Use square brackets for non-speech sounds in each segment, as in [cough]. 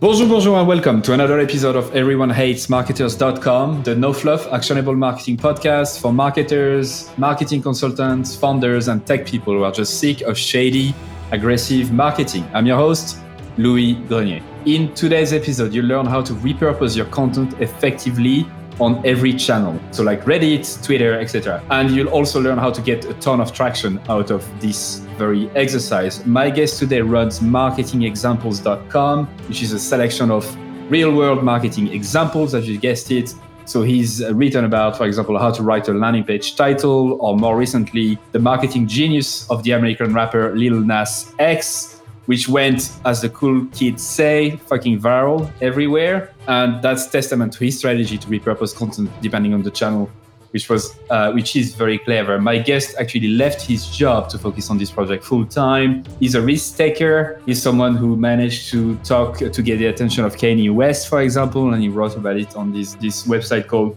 Bonjour, bonjour, and welcome to another episode of Everyone Hates Marketers.com, the no fluff actionable marketing podcast for marketers, marketing consultants, founders, and tech people who are just sick of shady, aggressive marketing. I'm your host, Louis Grenier. In today's episode, you'll learn how to repurpose your content effectively on every channel. So like Reddit, Twitter, etc. And you'll also learn how to get a ton of traction out of this very exercise. My guest today runs marketingexamples.com, which is a selection of real world marketing examples, as you guessed it. So he's uh, written about, for example, how to write a landing page title, or more recently, the marketing genius of the American rapper Lil Nas X, which went, as the cool kids say, fucking viral everywhere. And that's testament to his strategy to repurpose content depending on the channel, which was uh, which is very clever. My guest actually left his job to focus on this project full time. He's a risk taker. He's someone who managed to talk to get the attention of Kanye West, for example, and he wrote about it on this this website called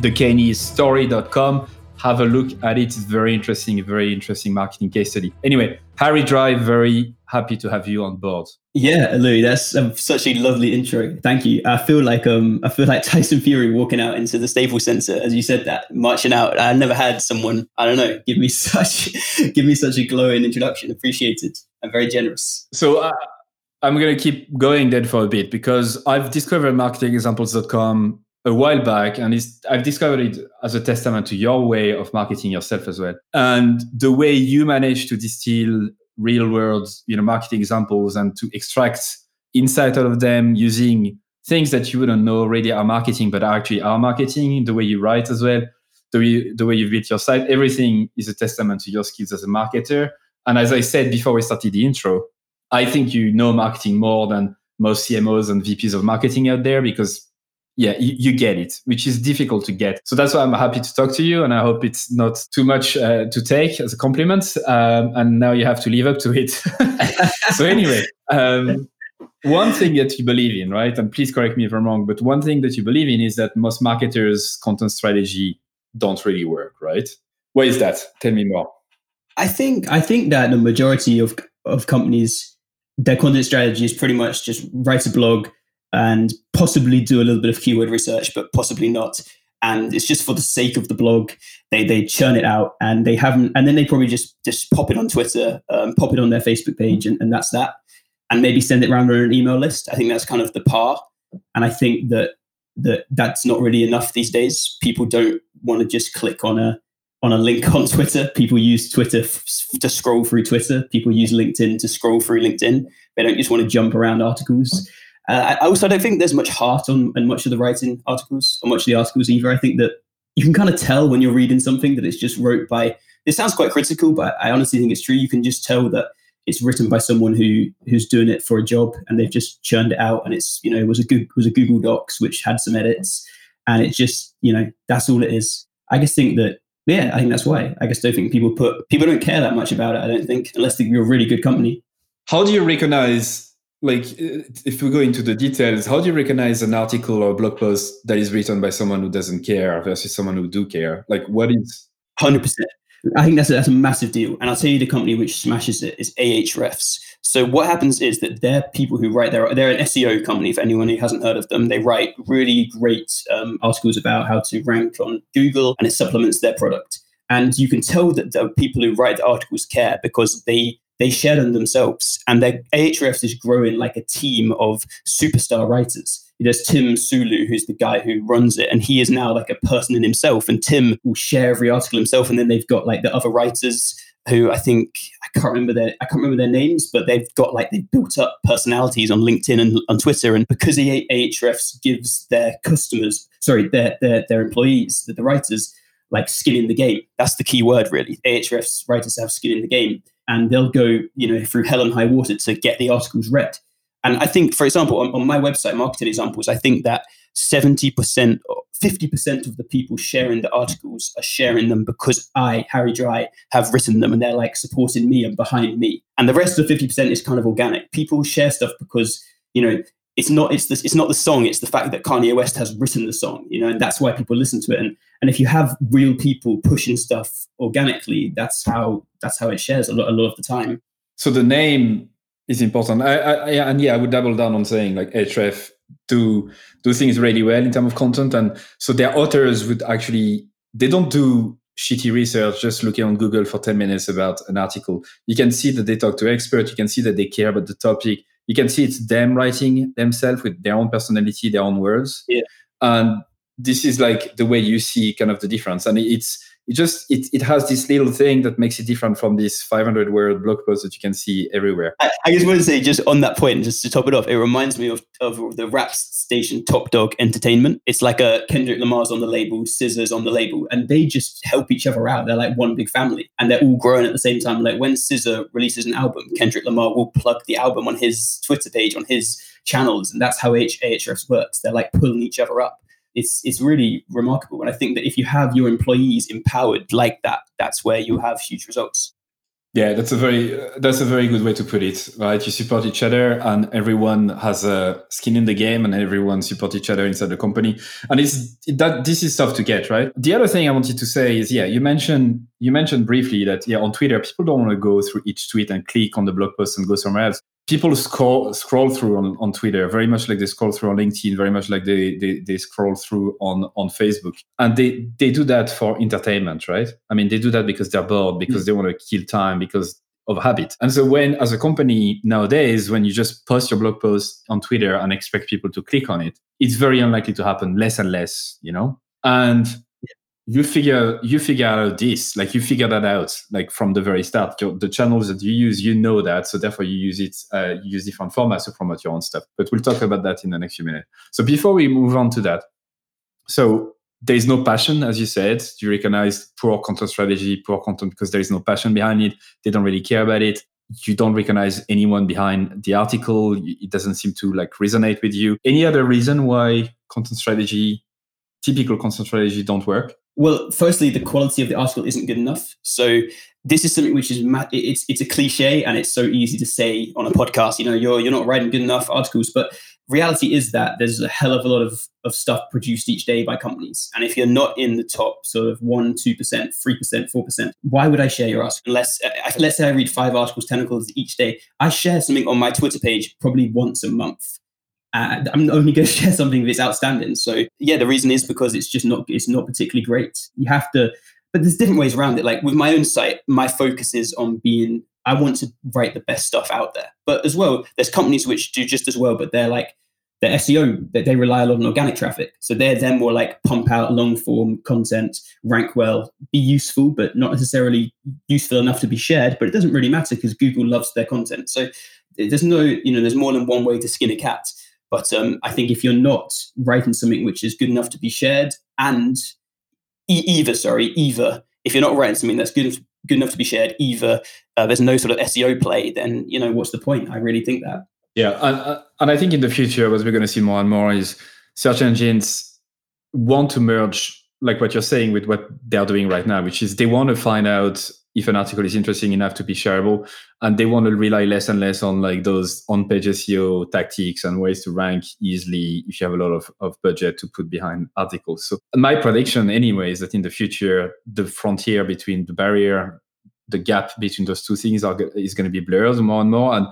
thekanyestory.com have a look at it. It's very interesting, very interesting marketing case study. Anyway, Harry Dry, very happy to have you on board. Yeah, Louis, that's um, such a lovely intro. Thank you. I feel like um, I feel like [laughs] Tyson Fury walking out into the Staples Center as you said that, marching out. I never had someone, I don't know, give me [laughs] such, give me such a glowing introduction. Appreciated. I'm very generous. So. Uh, I'm going to keep going then for a bit because I've discovered marketingexamples.com a while back, and I've discovered it as a testament to your way of marketing yourself as well, and the way you manage to distill real world, you know, marketing examples and to extract insight out of them using things that you wouldn't know already are marketing, but actually are marketing. The way you write as well, the way the way you build your site, everything is a testament to your skills as a marketer. And as I said before we started the intro, I think you know marketing more than most CMOs and VPs of marketing out there because yeah, you, you, get it, which is difficult to get. So that's why I'm happy to talk to you, and I hope it's not too much uh, to take as a compliment. Um, and now you have to live up to it. [laughs] so anyway, um, one thing that you believe in, right? And please correct me if I'm wrong, but one thing that you believe in is that most marketers' content strategy don't really work, right? Why is that? Tell me more. I think I think that the majority of of companies, their content strategy is pretty much just write a blog and possibly do a little bit of keyword research, but possibly not. And it's just for the sake of the blog. They they churn it out, and they haven't. And then they probably just just pop it on Twitter, um, pop it on their Facebook page, and, and that's that. And maybe send it around on an email list. I think that's kind of the par. And I think that that that's not really enough these days. People don't want to just click on a on a link on Twitter. People use Twitter f- to scroll through Twitter. People use LinkedIn to scroll through LinkedIn. They don't just want to jump around articles. Uh, I also don't think there's much heart on in much of the writing articles or much of the articles either. I think that you can kind of tell when you're reading something that it's just wrote by. It sounds quite critical, but I honestly think it's true. You can just tell that it's written by someone who who's doing it for a job and they've just churned it out and it's you know it was a good was a Google Docs which had some edits and it's just you know that's all it is. I just think that yeah, I think that's why. I just don't think people put people don't care that much about it. I don't think unless you're a really good company. How do you recognize like if we go into the details how do you recognize an article or blog post that is written by someone who doesn't care versus someone who do care? Like what is 100% i think that's a, that's a massive deal. And i'll tell you the company which smashes it is ahrefs. So what happens is that they're people who write their they're an seo company for anyone who hasn't heard of them. They write really great um, articles about how to rank on google and it supplements their product. And you can tell that the people who write the articles care because they they share them themselves. And their Ahrefs is growing like a team of superstar writers. There's Tim Soulo, who's the guy who runs it, and he is now like a person in himself. And Tim will share every article himself, and then they've got like the other writers who I think I can't remember their I can't remember their names, but they've got like they've built up personalities on LinkedIn and on Twitter, and because the Ahrefs gives their customers, sorry, their their their employees, the, the writers, like skin in the game. That's the key word, really. Ahrefs writers have skin in the game and they'll go, you know, through hell and high water to get the articles read. And I think, for example, on, on my website, Marketing Examples, I think that 70% or 50% of the people sharing the articles are sharing them because I, Harry Dry, have written them and they're like supporting me and behind me. And the rest of the 50% is kind of organic. People share stuff because, you know, it's not it's this it's not the song it's the fact that Kanye West has written the song you know and that's why people listen to it and and if you have real people pushing stuff organically that's how that's how it shares a lot a lot of the time so the name is important. I, I, and yeah, I would double down on saying like Ahrefs do do things really well in terms of content, and so their authors would actually they don't do shitty research just looking on Google for 10 minutes about an article. You can see that they talk to experts. You can see that they care about the topic. You can see it's them writing themselves with their own personality, their own words. Yeah. And this is like the way you see kind of the difference. And it's it just it, it has this little thing that makes it different from this 500 word blog post that you can see everywhere. I, I, just want to say just on that point just to top it off it reminds me of, of the rap station Top Dawg Entertainment. It's like a kendrick lamar's on the label SZA's on the label and they just help each other out. They're like one big family and they're all growing at the same time. Like when SZA releases an album kendrick lamar will plug the album on his twitter page on his channels and that's how H- works. They're like pulling each other up it's it's really remarkable. And I think that if you have your employees empowered like that, that's where you have huge results. Yeah, that's a very that's a very good way to put it. Right, you support each other, and everyone has a skin in the game, and everyone support each other inside the company. And it's that this is tough to get right. The other thing I wanted to say is, yeah, you mentioned you mentioned briefly that yeah, on Twitter, people don't want to go through each tweet and click on the blog post and go somewhere else people scroll scroll through on, on Twitter, very much like they scroll through on LinkedIn, very much like they, they, they scroll through on, on Facebook. And they, they do that for entertainment, right? I mean, they do that because they're bored, because mm. they want to kill time, because of habit. And so when as a company nowadays, when you just post your blog post on Twitter and expect people to click on it, it's very unlikely to happen less and less, you know? And you figure you figure out this like you figure that out like from the very start. Your, the channels that you use you know that so therefore you use it uh, you use different formats to promote your own stuff. But we'll talk about that in the next few minutes. So before we move on to that so there is no passion as you said. You recognize poor content strategy poor content because there is no passion behind it. They don't really care about it. You don't recognize anyone behind the article. It doesn't seem to like resonate with you. Any other reason why content strategy typical content strategy don't work well, firstly, the quality of the article isn't good enough. So this is something which is it's it's a cliche and it's so easy to say on a podcast. You know, you're you're not writing good enough articles, but reality is that there's a hell of a lot of of stuff produced each day by companies, and if you're not in the top sort of one, two percent, three percent, four percent, why would I share your article? Unless uh, let's say I read five articles, ten articles each day, I share something on my Twitter page probably once a month uh, I'm only going [laughs] to share something that's outstanding. So yeah, the reason is because it's just not it's not particularly great. You have to, but there's different ways around it. Like with my own site, my focus is on being. I want to write the best stuff out there, but as well, there's companies which do just as well, but they're like the SEO that they rely a lot on organic traffic. So they're then more like pump out long form content, rank well, be useful, but not necessarily useful enough to be shared. But it doesn't really matter because Google loves their content. So there's no, you know, there's more than one way to skin a cat. But um, I think if you're not writing something which is good enough to be shared, and e- either, sorry, either if you're not writing something that's good good enough to be shared, either uh, there's no sort of SEO play, then you know what's the point? I really think that. Yeah, and, and I think in the future, what we're going to see more and more is search engines want to merge, like what you're saying, with what they're doing right now, which is they want to find out if an article is interesting enough to be shareable and they want to rely less and less on like those on-page seo tactics and ways to rank easily if you have a lot of, of budget to put behind articles. So my prediction anyway is that in the future the frontier between the barrier the gap between those two things are, is going to be blurred more and more and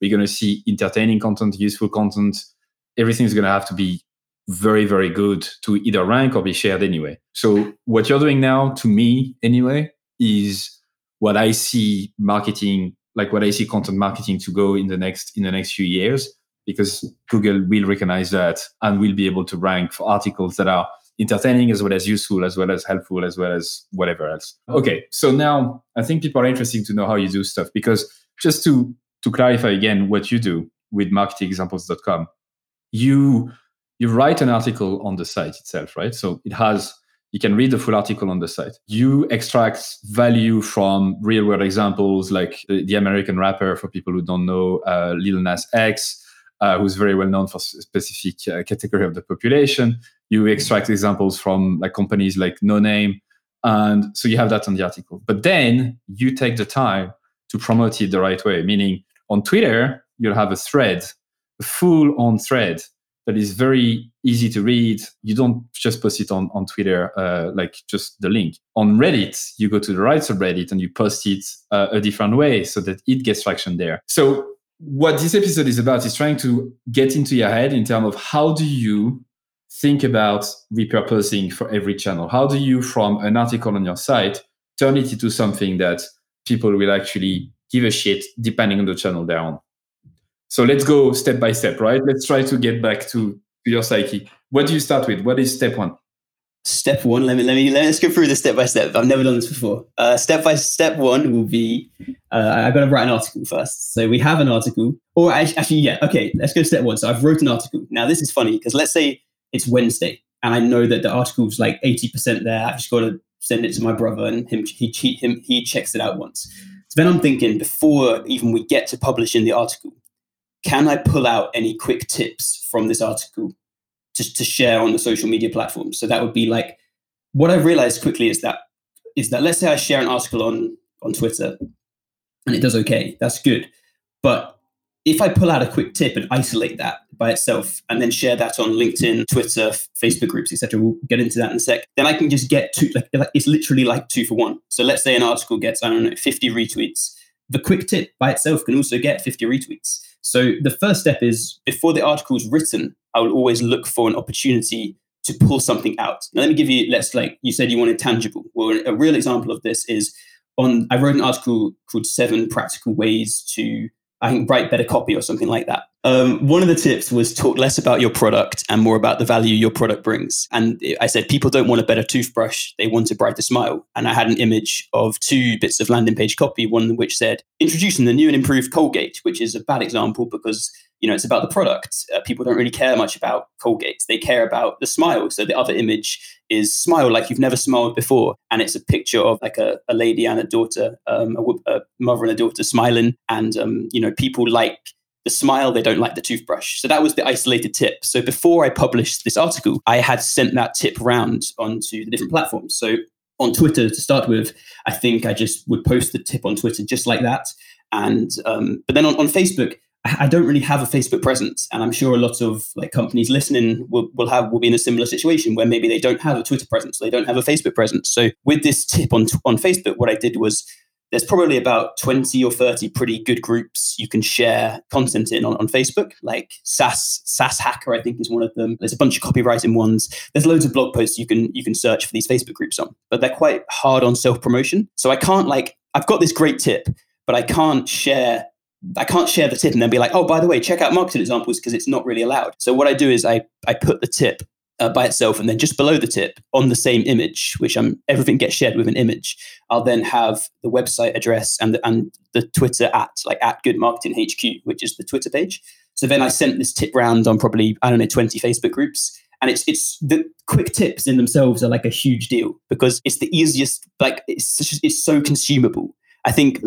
we're going to see entertaining content useful content. Everything is going to have to be very very good to either rank or be shared anyway. So what you're doing now to me anyway is what I see marketing, like what I see content marketing to go in the next in the next few years, because Google will recognize that and will be able to rank for articles that are entertaining as well as useful, as well as helpful, as well as whatever else. Okay, so now I think people are interested to know how you do stuff because just to to clarify again what you do with marketingexamples.com, you you write an article on the site itself, right? So it has you can read the full article on the site. You extract value from real world examples like the, the American rapper, for people who don't know, uh, Lil Nas X, uh, who's very well known for a specific uh, category of the population. You extract examples from like companies like No Name. And so you have that on the article. But then you take the time to promote it the right way, meaning on Twitter, you'll have a thread, a full on thread that is very easy to read. You don't just post it on, on Twitter, uh, like just the link. On Reddit, you go to the right subreddit and you post it uh, a different way so that it gets traction there. So what this episode is about is trying to get into your head in terms of how do you think about repurposing for every channel? How do you, from an article on your site, turn it into something that people will actually give a shit depending on the channel they're on? So let's go step by step, right? Let's try to get back to, to your psyche. What do you start with? What is step one? Step one. Let me let me let's go through the step by step. I've never done this before. Uh, step by step one will be uh, I got to write an article first. So we have an article, or actually, yeah, okay. Let's go step one. So I've wrote an article. Now this is funny because let's say it's Wednesday and I know that the article's like eighty percent there. I've just got to send it to my brother and him he cheat him he checks it out once. So then I'm thinking before even we get to publishing the article, can I pull out any quick tips from this article just to share on the social media platforms? So that would be like what I've realized quickly is that is that let's say I share an article on on Twitter and it does okay, that's good. But if I pull out a quick tip and isolate that by itself and then share that on LinkedIn, Twitter, Facebook groups, etc., we'll get into that in a sec. Then I can just get two. Like it's literally like two for one. So let's say an article gets I don't know 50 retweets. The quick tip by itself can also get 50 retweets. So the first step is before the article is written, I will always look for an opportunity to pull something out. Now, let me give you, let's like you said, you wanted tangible. Well, a real example of this is on. I wrote an article called Seven Practical Ways to I think write better copy or something like that. Um, one of the tips was talk less about your product and more about the value your product brings. And I said people don't want a better toothbrush; they want a brighter smile. And I had an image of two bits of landing page copy, one which said introducing the new and improved Colgate, which is a bad example because you know it's about the product. Uh, people don't really care much about Colgate; they care about the smile. So the other image is smile like you've never smiled before. And it's a picture of like a, a lady and a daughter, um, a, a, mother and a daughter smiling. And, um, you know, people like the smile, they don't like the toothbrush. So that was the isolated tip. So before I published this article, I had sent that tip around onto the different platforms. So on Twitter to start with, I think I just would post the tip on Twitter just like that. And um, but then on, on Facebook, I don't really have a Facebook presence, and I'm sure a lot of like companies listening will, will have will be in a similar situation where maybe they don't have a Twitter presence, they don't have a Facebook presence. So with this tip on on Facebook, what I did was there's probably about 20 or 30 pretty good groups you can share content in on, on Facebook, like SaaS SaaS Hacker, I think is one of them. There's a bunch of copywriting ones. There's loads of blog posts you can you can search for these Facebook groups on, but they're quite hard on self promotion. So I can't like I've got this great tip, but I can't share I can't share the tip and then be like, oh, by the way, check out marketing examples because it's not really allowed. So what I do is I I put the tip uh, by itself, and then just below the tip on the same image, which I'm everything gets shared with an image. I'll then have the website address and the, and the Twitter at like at Good Marketing HQ, which is the Twitter page. So then I sent this tip round on probably I don't know 20 Facebook groups, and it's it's the quick tips in themselves are like a huge deal because it's the easiest like it's it's so consumable. I think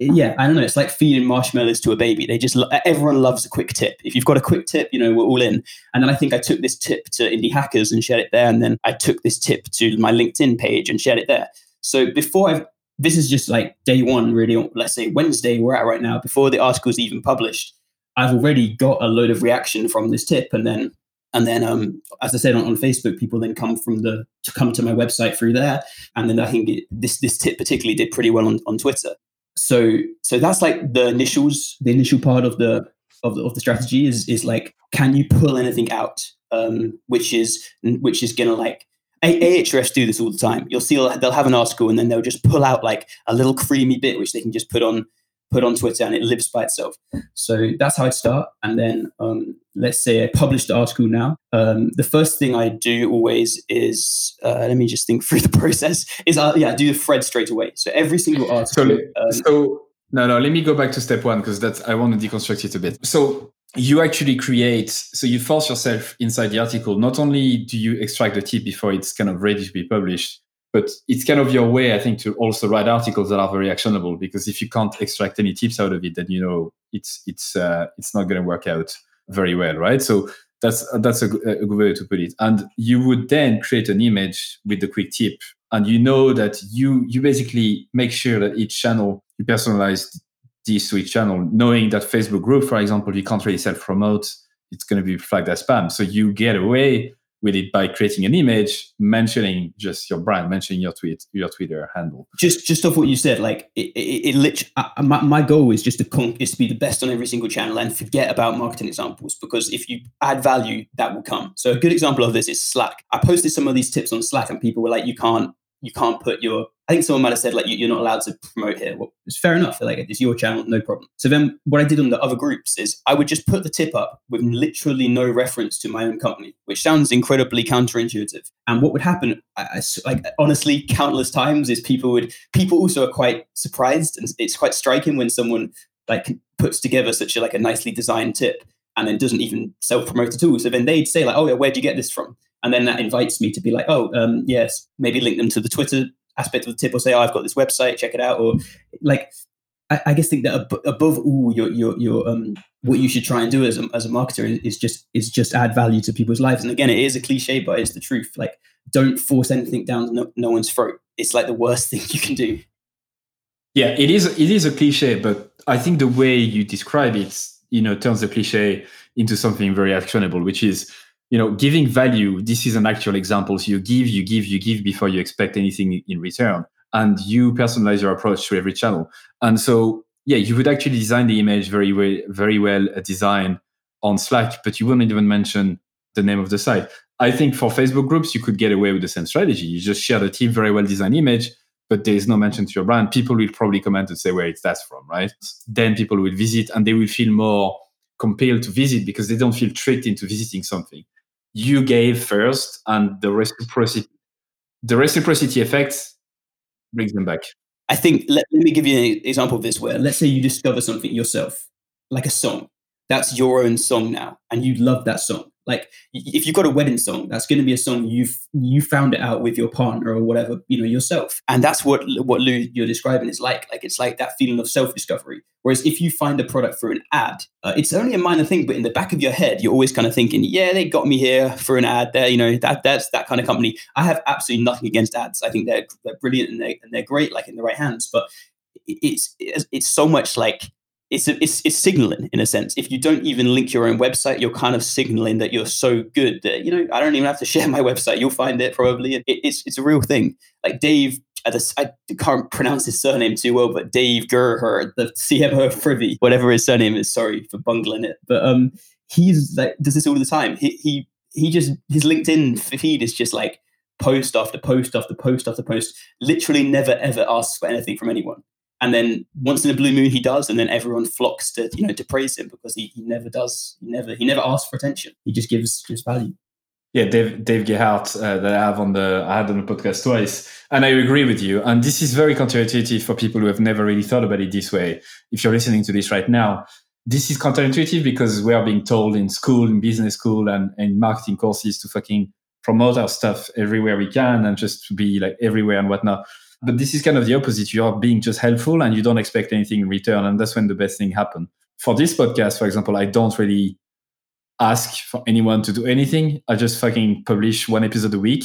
yeah, I don't know. It's like feeding marshmallows to a baby. They just everyone loves a quick tip. If you've got a quick tip, you know we're all in. And then I think I took this tip to indie hackers and shared it there, and then I took this tip to my LinkedIn page and shared it there. So before I've this is just like day one, really. Let's say Wednesday we're at right now. Before the article's even published, I've already got a load of reaction from this tip, and then and then um, as I said on, on Facebook, people then come from the to come to my website through there, and then I think it, this this tip particularly did pretty well on, on Twitter so so that's like the initials the initial part of the of the, of the strategy is is like can you pull anything out um, which is which is gonna like Ahrefs do this all the time. You'll see they'll have an article and then they'll just pull out like a little creamy bit which they can just put on put on Twitter and it lives by itself. So that's how I'd start. And then um, let's say I published the article now. Um, the first thing I do always is uh, let me just think [laughs] through the process. Is uh, yeah, do the thread straight away. So every single article. So, um, so no, no. Let me go back to step one because that's I want to deconstruct it a bit. So you actually create so you force yourself inside the article not only do you extract the tip before it's kind of ready to be published but it's kind of your way i think to also write articles that are very actionable because if you can't extract any tips out of it then you know it's it's uh, it's not going to work out very well right? So that's that's a, a, good way to put it. And you would then create an image with the quick tip. And you know that you you basically make sure that each channel you personalize this to each channel knowing that facebook group for example you can't really self promote it's going to be flagged as spam. So you get away with it by creating an image mentioning just your brand, mentioning your tweet, your Twitter handle. Just just off what you said, like it, it, it literally, my, my goal is just to is to be the best on every single channel and forget about marketing examples because if you add value, that will come. So a good example of this is Slack. I posted some of these tips on Slack, and people were like, "You can't you can't put your I think someone might have said like you're not allowed to promote here. Well, it's fair enough. Like it's your channel, no problem. So then what I did on the other groups is I would just put the tip up with literally no reference to my own company, which sounds incredibly counterintuitive. And what would happen, I, like honestly, countless times is people would people also are quite surprised, and it's quite striking when someone like puts together such a like a nicely designed tip and then doesn't even self promote at all. So then they'd say like, "Oh yeah, where'd you get this from?" And then that invites me to be like, "Oh, um, yes, maybe link them to the Twitter aspect of the tip, or say, "Oh, I've got this website, check it out," or like. I, I guess think that ab- above all, your your your um, what you should try and do as a, as a marketer is, is just is just add value to people's lives. And again, it is a cliche, but it's the truth. Like, don't force anything down no, no one's throat. It's like the worst [laughs] thing you can do. Yeah, it is. It is a cliche, but I think the way you describe it, you know, turns the cliche into something very actionable, which is, you know, giving value. This is an actual example. So you give, you give, you give before you expect anything in return, and you personalize your approach to every channel. And so, yeah, you would actually design the image very well, very well designed on Slack, but you wouldn't even mention the name of the site. I think for Facebook groups, you could get away with the same strategy. You just share the team very well designed image, but there is no mention to your brand. People will probably comment and say where it's that's from, right? Then people will visit and they will feel more compelled to visit because they don't feel tricked into visiting something. You gave first, and the reciprocity, the reciprocity effect brings them back. I think let, let me give you an example of this where let's say you discover something yourself, like a song. That's your own song now, and you love that song. Like if you've got a wedding song, that's going to be a song you've you found it out with your partner or whatever, you know, yourself. And that's what what Lou you're describing is like. Like it's like that feeling of self discovery. Whereas if you find a product through an ad, uh, it's only a minor thing, but in the back of your head, you're always kind of thinking, yeah, they got me here for an ad. There, you know, that that's that kind of company. I have absolutely nothing against ads. I think they're they're brilliant and they and they're great, like in the right hands. But it's it's so much like it's, it's it's signaling in a sense. If you don't even link your own website, you're kind of signaling that you're so good that you know I don't even have to [laughs] share my website. You'll find it probably. It, it's it's a real thing. Like Dave, I can't pronounce his surname too well, but Dave Gerher, the CMO of Privy, whatever his surname is. Sorry for bungling it, but um, he's like does this all the time. He he he just his LinkedIn feed is just like post after post after post after post. Literally never ever asks for anything from anyone and then once in a blue moon he does and then everyone flocks to you know to praise him because he, he never does he never he never asks for attention. He just gives gives value. Yeah dave dave gerhardt uh, that i have on the i had on the podcast twice. And i agree with you. And this is very counterintuitive for people who have never really thought about it this way. If you're listening to this right now this is counterintuitive because we are being told in school in business school and, and marketing courses to fucking promote our stuff everywhere we can and just be like everywhere and whatnot but this is kind of the opposite. You are being just helpful and you don't expect anything in return. And that's when the best thing happen. For this podcast, for example, I don't really ask for anyone to do anything. I just fucking publish one episode a week.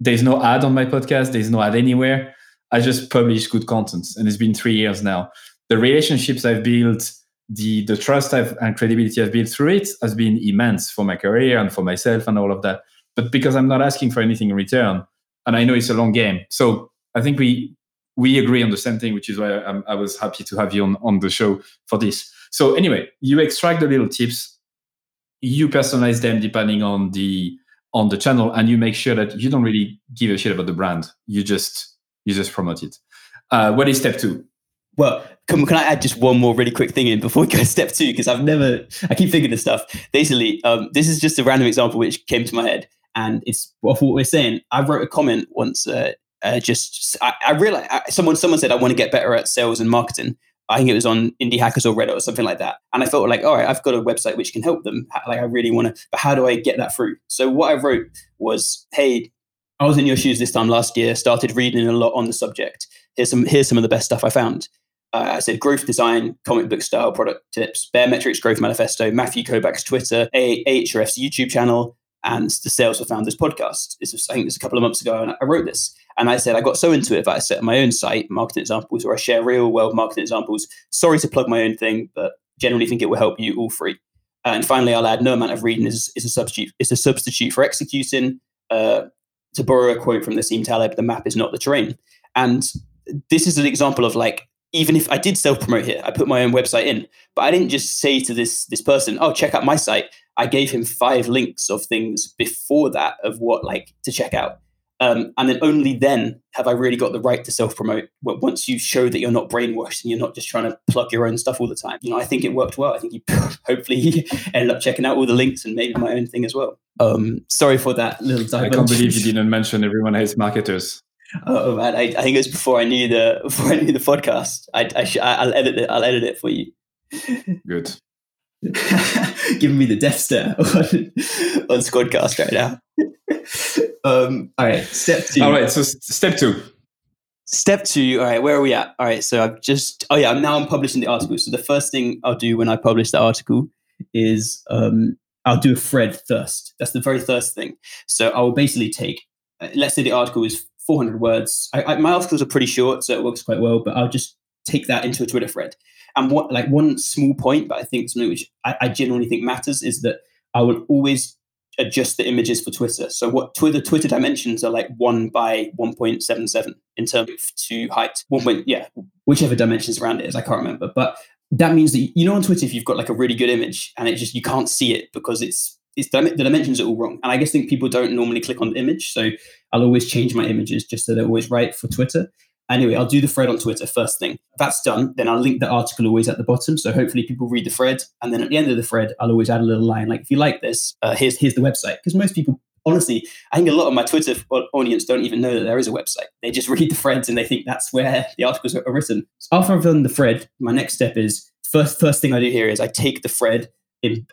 There's no ad on my podcast. There's no ad anywhere. I just publish good content. And it's been three years now. The relationships I've built, the the trust I've, and credibility I've built through it has been immense for my career and for myself and all of that. But because I'm not asking for anything in return, and I know it's a long game. So I think we we agree on the same thing, which is why I, I was happy to have you on, on the show for this. So anyway, you extract the little tips, you personalize them depending on the on the channel, and you make sure that you don't really give a shit about the brand. You just you just promote it. Uh, what is step two? Well, can, can I add just one more really quick thing in before we go to step two? Because I've never, I keep thinking this stuff. Basically, um, this is just a random example which came to my head, and it's what we're saying. I wrote a comment once uh, uh, just I, I realized I, someone someone said I want to get better at sales and marketing. I think it was on Indie Hackers or Reddit or something like that. And I felt like, all right, I've got a website which can help them. Like I really want to, but how do I get that through? So what I wrote was, hey, I was in your shoes this time last year. Started reading a lot on the subject. Here's some here's some of the best stuff I found. Uh, I said growth design, comic book style product tips, Baremetrics Growth Manifesto, Matthew Kobach's Twitter, Ahrefs YouTube channel, and the Sales for Founders podcast. This was, I think, this a couple of months ago, and I wrote this. And I said, I got so into it that I set up my own site, marketing examples, where I share real world marketing examples. Sorry to plug my own thing, but generally think it will help you all free. And finally, I'll add no amount of reading is, is a substitute is a substitute for executing. Uh, to borrow a quote from Nassim Taleb, the map is not the terrain. And this is an example of like even if I did self promote here, I put my own website in, but I didn't just say to this this person, "Oh, check out my site." I gave him five links of things before that of what like to check out. Um, and then only then have I really got the right to self promote. Once you show that you're not brainwashed and you're not just trying to plug your own stuff all the time, you know, I think it worked well. I think he [laughs] hopefully [laughs] ended up checking out all the links and maybe my own thing as well. Um, sorry for that little. Divergence. I can't believe you didn't mention everyone hates marketers. Oh man, I, I think it was before I knew the [laughs] before I knew the podcast. I, I sh- I'll edit it. I'll edit it for you. Good. [laughs] Giving me the death stare [laughs] on, on Squadcast right now. um, all right, step two. All right, so step two. Step two. All right, where are we at? All right, so I've just. Oh yeah, now I'm publishing the article. So the first thing I'll do when I publish the article is um, I'll do a thread first. That's the very first thing. So I will basically take. Uh, let's say the article is 400 words. I, I, my articles are pretty short, so it works quite well. But I'll just take that into a Twitter thread. And what like one small point, but I think something which I, I genuinely think matters is that I will always adjust the images for Twitter. So what Twitter Twitter dimensions are like one by 1.77 in terms of to height. One point, yeah, whichever dimensions around it is, I can't remember. But that means that you know on Twitter if you've got like a really good image and it just you can't see it because it's it's the dimensions are all wrong. And I guess think people don't normally click on the image, so I'll always change my images just so they're always right for Twitter. Anyway, I'll do the thread on Twitter first thing. That's done. Then I'll link the article always at the bottom. So hopefully people read the thread. And then at the end of the thread, I'll always add a little line like, if you like this, uh, here's, here's the website. Because most people, honestly, I think a lot of my Twitter audience don't even know that there is a website. They just [laughs] read the threads and they think that's where the articles are written. So after I've done the thread, my next step is first, first thing I do here is I take the thread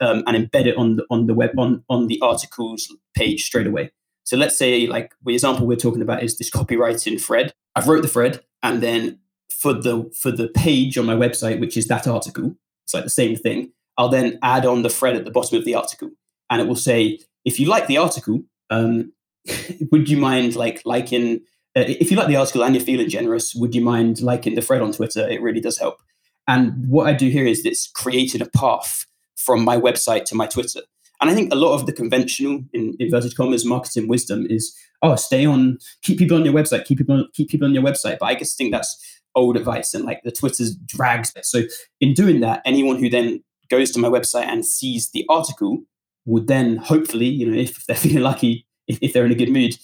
um, and embed it on the, on the web, on, on the articles page straight away. So let's say, like the example we're talking about is this copywriting thread. I've wrote the thread, and then for the for the page on my website, which is that article, it's like the same thing. I'll then add on the thread at the bottom of the article, and it will say, if you like the article, um, [laughs] would you mind like liking? Uh, if you like the article and you're feeling generous, would you mind liking the thread on Twitter? It really does help. And what I do here is this creating a path from my website to my Twitter. And I think a lot of the conventional, in inverted commas, marketing wisdom is, oh, stay on, keep people on your website, keep people, on, keep people on your website. But I just think that's old advice, and like the Twitter's drags. So in doing that, anyone who then goes to my website and sees the article would then hopefully, you know, if [laughs] they're feeling lucky, if, if they're in a good mood,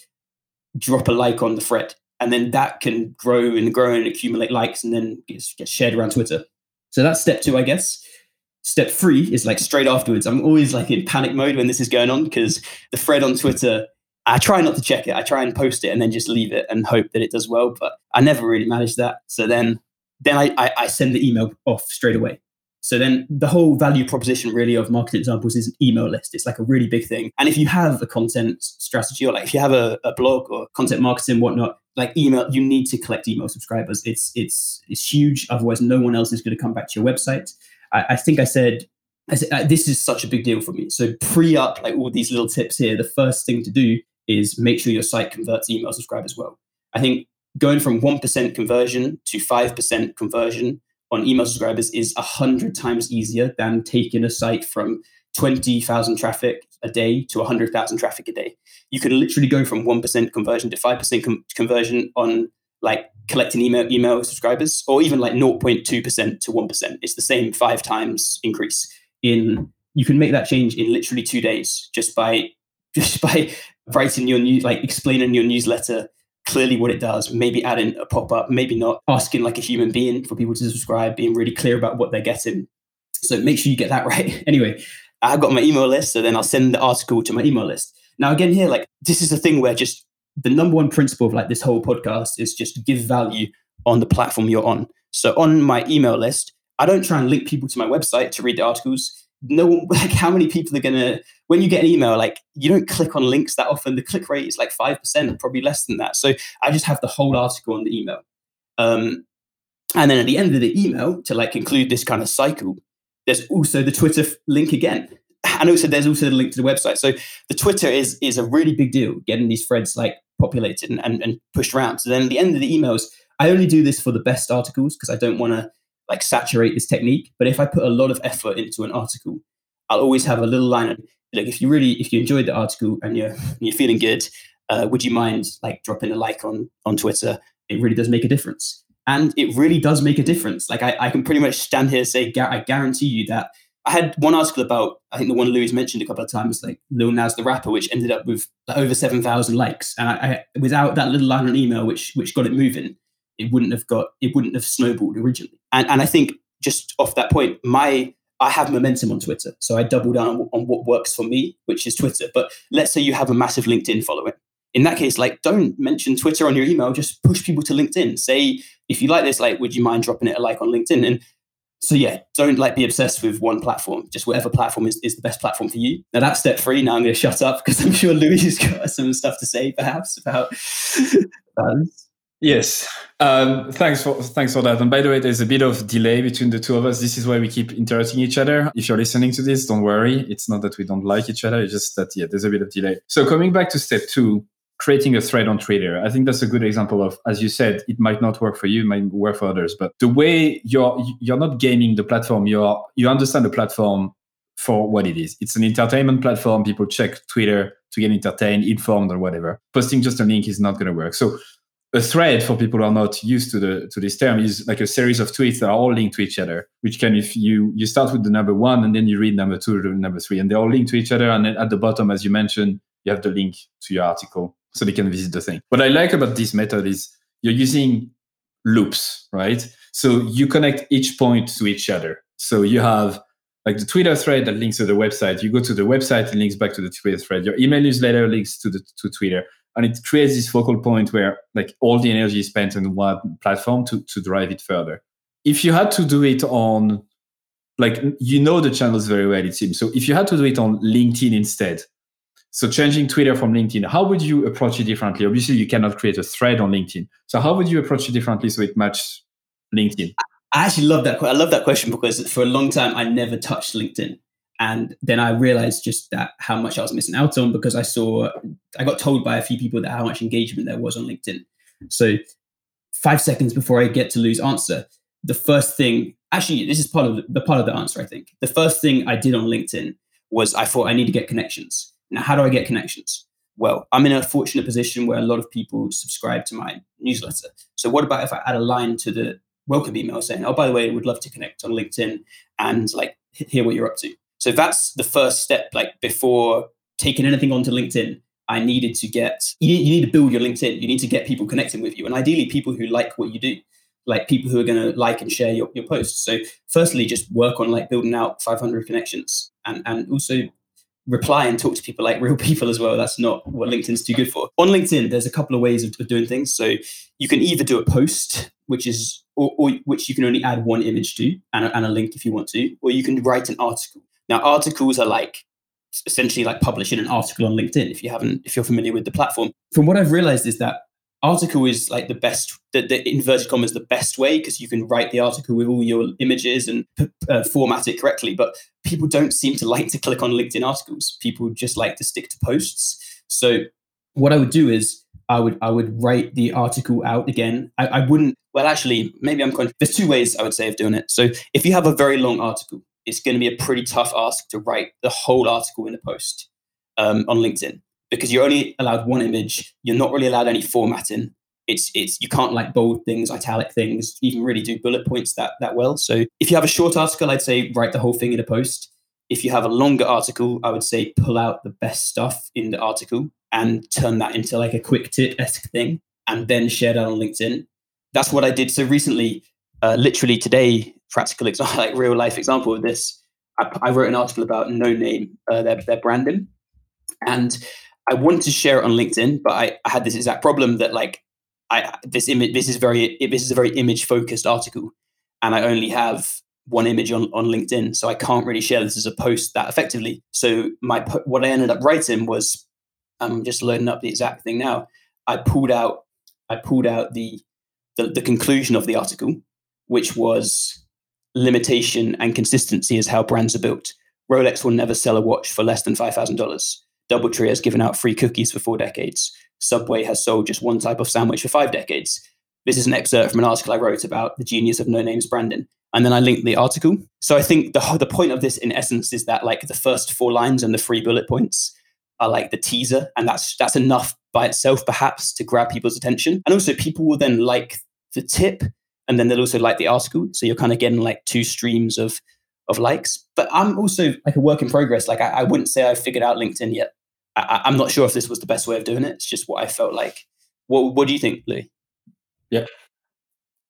drop a like on the thread, and then that can grow and grow and accumulate likes, and then get shared around Twitter. So that's step two, I guess. Step three is like straight afterwards. I'm always like in panic mode when this is going on because the thread on Twitter, I try not to check it. I try and post it and then just leave it and hope that it does well. But I never really manage that. So then then I, I, I send the email off straight away. So then the whole value proposition really of marketing examples is an email list. It's like a really big thing. And if you have a content strategy or like if you have a, a blog or content marketing, whatnot, like email, you need to collect email subscribers. It's it's it's huge. Otherwise, no one else is going to come back to your website. I, I think I said, I said this is such a big deal for me. So pre up like all these little tips here. The first thing to do is make sure your site converts email subscribers well. I think going from 1% conversion to 5% conversion on email subscribers is 100 times easier than taking a site from 20,000 traffic a day to 100,000 traffic a day. You can literally go from 1% conversion to 5% com- conversion on like collecting email email subscribers, or even like 0.2% to 1%. It's the same five times increase in you can make that change in literally two days just by [laughs] just by writing your new like explaining your newsletter clearly what it does, maybe adding a pop-up, maybe not, asking like a human being for people to subscribe, being really clear about what they're getting. So make sure you get that [laughs] right. anyway, I've got my email list, so then I'll send the article to my email list. Now again here, like this is a thing where just the number one principle of like this whole podcast is just give value on the platform you're on. So on my email list, I don't try and link people to my website to read the articles. No, [laughs] like how many people are gonna when you get an email, like you don't click on links that often. The click rate is like five percent, probably less than that. So I just have the whole article on the email. Um, and then at the end of the email, to like conclude this kind of cycle, there's also the Twitter link again and also there's also the link to the website. So the Twitter is is a really big deal, getting these threads like populated and, and, and pushed around. So then at the end of the emails, I only do this for the best articles because I don't want to like saturate this technique. But if I put a lot of effort into an article, I'll always have a little line of like if you really if you enjoyed the article and you're you're feeling good, uh, would you mind like dropping a like on on Twitter? It really does make a difference, and it really does make a difference. Like I, I can pretty much stand here and say I guarantee you that I had one article about I think the one Louis mentioned a couple of times, like Lil Nas the rapper, which ended up with over seven thousand likes, and I, I, without that little line on email, which which got it moving, it wouldn't have got it wouldn't have snowballed originally. And and I think just off that point, my I have momentum on Twitter, so I double down on, on what works for me, which is Twitter. But let's say you have a massive LinkedIn following. In that case, like don't mention Twitter on your email. Just push people to LinkedIn. Say if you like this, like, would you mind dropping it a like on LinkedIn? And so yeah, don't like be obsessed with one platform. Just whatever platform is, is the best platform for you. Now that's step three. Now I'm going to shut up because I'm sure Louis has got some stuff to say, perhaps about. [laughs] Yes. Um, thanks for thanks for that. And by the way, there's a bit of delay between the two of us. This is why we keep interrupting each other. If you're listening to this, don't worry. It's not that we don't like each other. It's just that yeah, there's a bit of delay. So coming back to step two, creating a thread on Twitter. I think that's a good example of, as you said, it might not work for you, it might work for others. But the way you're you're not gaming the platform, you're you understand the platform for what it is. It's an entertainment platform. People check Twitter to get entertained, informed, or whatever. Posting just a link is not going to work. So a thread for people who are not used to the to this term is like a series of tweets that are all linked to each other which can if you you start with the number one and then you read number two to number three and they're all linked to each other and then at the bottom as you mentioned you have the link to your article so they can visit the thing. What i like about this method is you're using loops right? So you connect each point to each other. So you have like the Twitter thread that links to the website. You go to the website, it links back to the Twitter thread. Your email newsletter links to the to Twitter. And it creates this focal point where like all the energy is spent on one platform to, to drive it further. If you had to do it on like you know the channels very well it seems. So if you had to do it on linkedin instead so changing twitter from linkedin how would you approach it differently obviously you cannot create a thread on linkedin so how would you approach it differently so it matches linkedin i actually love that i love that question because for a long time i never touched linkedin and then I realized just that how much I was missing out on because I saw, I got told by a few people that how much engagement there was on LinkedIn. So five seconds before I get to Lou's answer, the first thing, actually, this is part of the, the part of the answer, I think. The first thing I did on LinkedIn was I thought I need to get connections. Now, how do I get connections? Well, I'm in a fortunate position where a lot of people subscribe to my newsletter. So what about if I add a line to the welcome email saying, oh, by the way, would love to connect on LinkedIn and like hear what you're up to. So that's the first step. Like before taking anything onto LinkedIn, I needed to get, you need to build your LinkedIn. You need to get people connecting with you. And ideally, people who like what you do, like people who are going to like and share your, your posts. So, firstly, just work on like building out 500 connections and, and also reply and talk to people like real [laughs] people as well. That's not what LinkedIn's too good for. On LinkedIn, there's a couple of ways of, of doing things. So, you can either do a post, which is, or, or which you can only add one image to and a, and a link if you want to, or you can write an article. Now, articles are like essentially like publishing an article on LinkedIn if you haven't, if you're familiar with the platform. From what I've realized is that article is like the best, the, the inverted commas, the best way because you can write the article with all your images and uh, format it correctly. But people don't seem to like to click on LinkedIn articles. People just like to stick to posts. So what I would do is I would I would write the article out again. I, I wouldn't. Well, actually, maybe I'm. Con- There's two ways I would say of doing it. So if you have a very long article, it's going to be a pretty tough ask to write the whole article in a post um, on LinkedIn because you're only allowed one image. You're not really allowed any formatting. It's it's you can't like bold things, italic things, even really do bullet points that that well. So if you have a short article, I'd say write the whole thing in a post. If you have a longer article, I would say pull out the best stuff in the article and turn that into like a quick tip esque thing, and then share that on LinkedIn. That's what I did. So recently, uh, literally today, practical example, [laughs] like real life example of this. I, I wrote an article about Noname, uh, their their branding, and I wanted to share it on LinkedIn, but I, I had this exact problem that like I this image this is very this is a very image focused article, and I only have one image on, on LinkedIn, so I can't really share this as a post that effectively. So my what I ended up writing was I'm just loading up the exact thing now. I pulled out I pulled out the the, the conclusion of the article, which was limitation and consistency is how brands are built. Rolex will never sell a watch for less than $5,000. Doubletree has given out free cookies for four decades. Subway has sold just one type of sandwich for five decades. This is an excerpt from an article I wrote about the genius of Noname's branding. and then I linked the article. So I think the the point of this, in essence, is that like the first four lines and the three bullet points are like the teaser, and that's that's enough by itself, perhaps, to grab people's attention. And also, people will then like the tip, and then they'll also like the article. So you're kind of getting like two streams of of likes. But I'm also like a work in progress. Like I, I wouldn't say I've figured out LinkedIn yet. I, am not sure if this was the best way of doing it. It's just what I felt like. What What do you think, Lee? Yeah.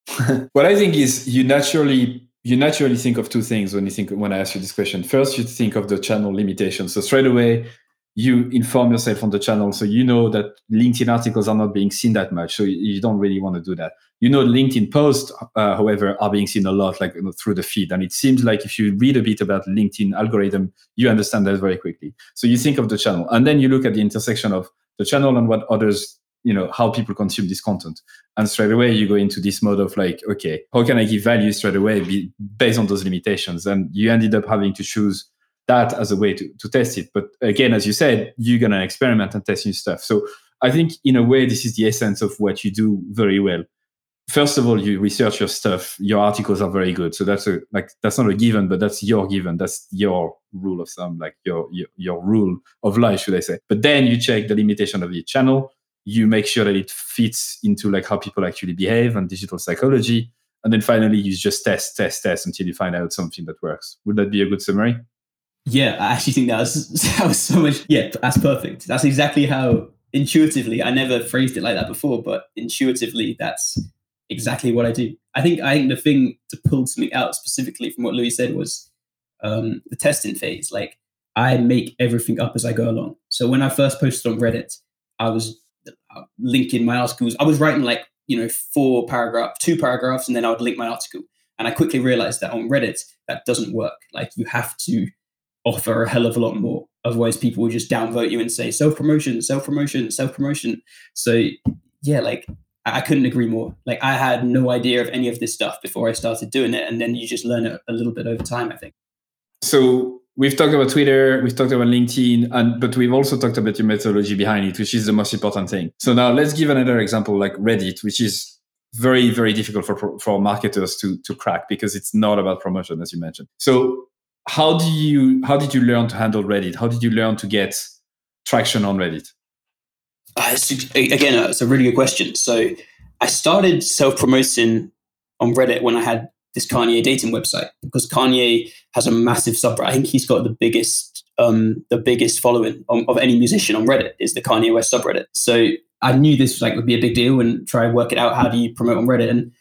[laughs] what I think is you naturally you naturally think of two things when you think when I ask you this question. First, you think of the channel limitation. So straight away, you inform yourself on the channel so you know that linkedin articles are not being seen that much so you don't really want to do that. You know linkedin posts uh, however are being seen a lot like you know, through the feed and it seems like if you read a bit about linkedin algorithm you understand that very quickly. So you think of the channel and then you look at the intersection of the channel and what others you know how people consume this content. And straight away you go into this mode of like okay how can i give value straight away based on those limitations? And you ended up having to choose that as a way to, to test it. But again, as you said, you're going to experiment and test new stuff. So I think in a way, this is the essence of what you do very well. First of all, you research your stuff. Your articles are very good. So that's a like that's not a given, but that's your given. That's your rule of thumb, like your your, your rule of life, should I say? But then you check the limitation of your channel. You make sure that it fits into like how people actually behave and digital psychology. And then finally, you just test, test, test until you find out something that works. Would that be a good summary? Yeah, I actually think that was, [laughs] that was so much. Yeah, that's perfect. That's exactly how intuitively. I never phrased it like that before, but intuitively, that's exactly what I do. I think I think the thing to pull something out specifically from what Louis said was um, the testing phase. Like I make everything up as I go along. So when I first posted on Reddit, I was uh, linking my articles. I was writing like you know four paragraph, two paragraphs, and then I would link my article. And I quickly realized that on Reddit that doesn't work. Like you have to offer a hell of a lot more. Otherwise, people will just downvote you and say self promotion, self promotion, self promotion. So, yeah, like I couldn't agree more. Like I had no idea of any of this stuff before I started doing it, and then you just learn it a little bit over time. I think. So we've talked about Twitter, we've talked about LinkedIn, and but we've also talked about your methodology behind it, which is the most important thing. So now let's give another example, like Reddit, which is very very difficult for for marketers to to crack because it's not about promotion, as you mentioned. So how do you how did you learn to handle Reddit? How did you learn to get traction on Reddit? Uh, again, uh, it's a really good question. So I started self promoting on Reddit when I had this Kanye dating website because Kanye has a massive subreddit. I think he's got the biggest um, the biggest following of, of any musician on Reddit is the Kanye West subreddit. So I knew this like would be a big deal and try and work it out. How do you promote on Reddit? And